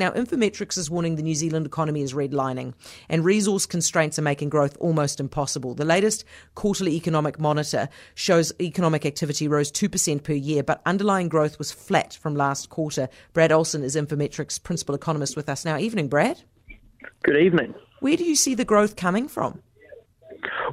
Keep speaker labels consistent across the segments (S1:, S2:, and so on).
S1: Now, Infometrics is warning the New Zealand economy is redlining, and resource constraints are making growth almost impossible. The latest quarterly economic monitor shows economic activity rose 2% per year, but underlying growth was flat from last quarter. Brad Olson is Infometrics principal economist with us now. Evening, Brad.
S2: Good evening.
S1: Where do you see the growth coming from?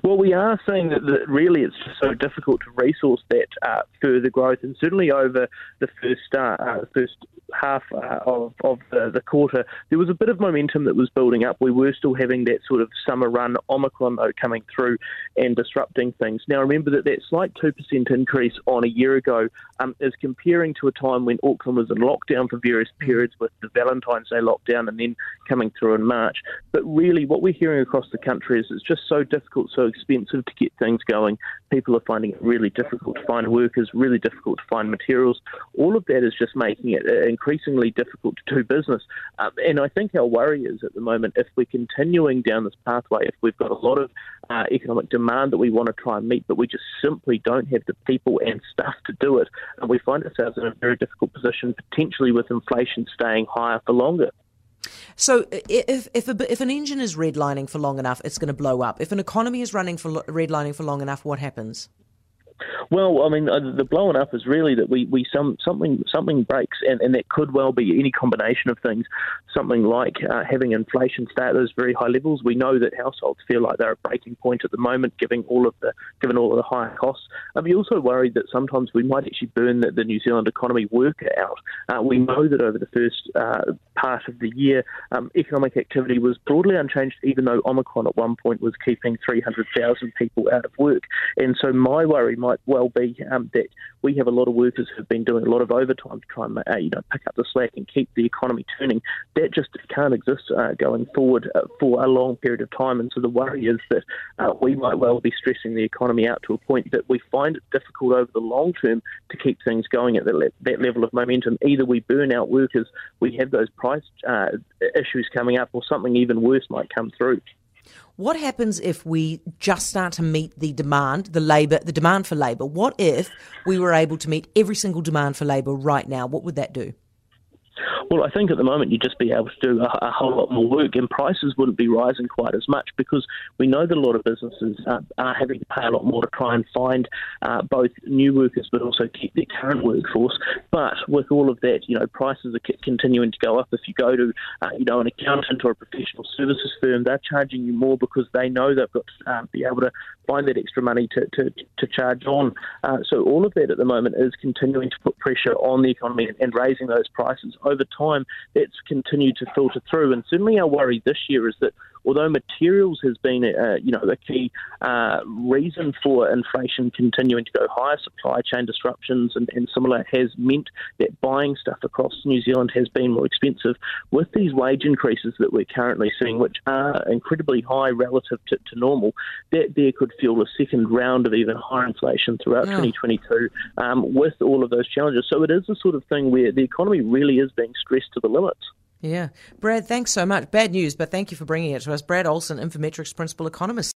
S2: Well, we are seeing that, that really it's just so difficult to resource that uh, further growth, and certainly over the first uh, uh, first half uh, of, of the, the, quarter, there was a bit of momentum that was building up. We were still having that sort of summer run, Omicron though coming through and disrupting things. Now remember that that slight 2% increase on a year ago um, is comparing to a time when Auckland was in lockdown for various periods with the Valentine's Day lockdown and then coming through in March. But really what we're hearing across the country is it's just so difficult, so expensive to get things going. People are finding it really difficult to find workers, really difficult to find materials. All of that is just making it increasingly difficult to do business. Um, and I think our worry is at the moment if we're continuing down this pathway, if we've got a lot of uh, economic demand that we want to try and meet, but we just simply don't have the people and stuff to do it, and we find ourselves in a very difficult position, potentially with inflation staying higher for longer.
S1: So if if a, if an engine is redlining for long enough, it's going to blow up. If an economy is running for redlining for long enough, what happens?
S2: Well, I mean, uh, the blowing up is really that we, we some something something breaks, and, and that could well be any combination of things. Something like uh, having inflation stay at those very high levels. We know that households feel like they're at breaking point at the moment, given all of the given all of the higher costs. And we also worried that sometimes we might actually burn the, the New Zealand economy worker out. Uh, we know that over the first uh, part of the year, um, economic activity was broadly unchanged, even though Omicron at one point was keeping 300,000 people out of work. And so my worry might well be um, that we have a lot of workers who've been doing a lot of overtime to try and uh, you know pick up the slack and keep the economy turning. That just can't exist uh, going forward uh, for a long period of time. And so the worry is that uh, we might well be stressing the economy out to a point that we find it difficult over the long term to keep things going at that, le- that level of momentum. Either we burn out workers, we have those price uh, issues coming up, or something even worse might come through.
S1: What happens if we just start to meet the demand, the labour, the demand for labour? What if we were able to meet every single demand for labour right now? What would that do?
S2: Well, I think at the moment you'd just be able to do a, a, whole lot more work, and prices wouldn't be rising quite as much because we know that a lot of businesses are, are having to pay a lot more to try and find uh, both new workers but also keep their current workforce. But with all of that, you know, prices are continuing to go up. If you go to, uh, you know, an accountant or a professional services firm, they're charging you more because they know they've got to uh, be able to find that extra money to, to, to charge on. Uh, so all of that at the moment is continuing to put pressure on the economy and, and raising those prices over time. That's continued to filter through, and certainly our worry this year is that although materials has been a, you know a key uh, reason for inflation continuing to go higher, supply chain disruptions and, and similar has meant that buying stuff across New Zealand has been more expensive. With these wage increases that we're currently seeing, which are incredibly high relative to, to normal, that there could fuel a second round of even higher inflation throughout yeah. 2022 um, with all of those challenges. So it is the sort of thing where the economy really is being stressed to the limits.
S1: Yeah. Brad, thanks so much. Bad news, but thank you for bringing it to us. Brad Olson, Infometrics Principal Economist.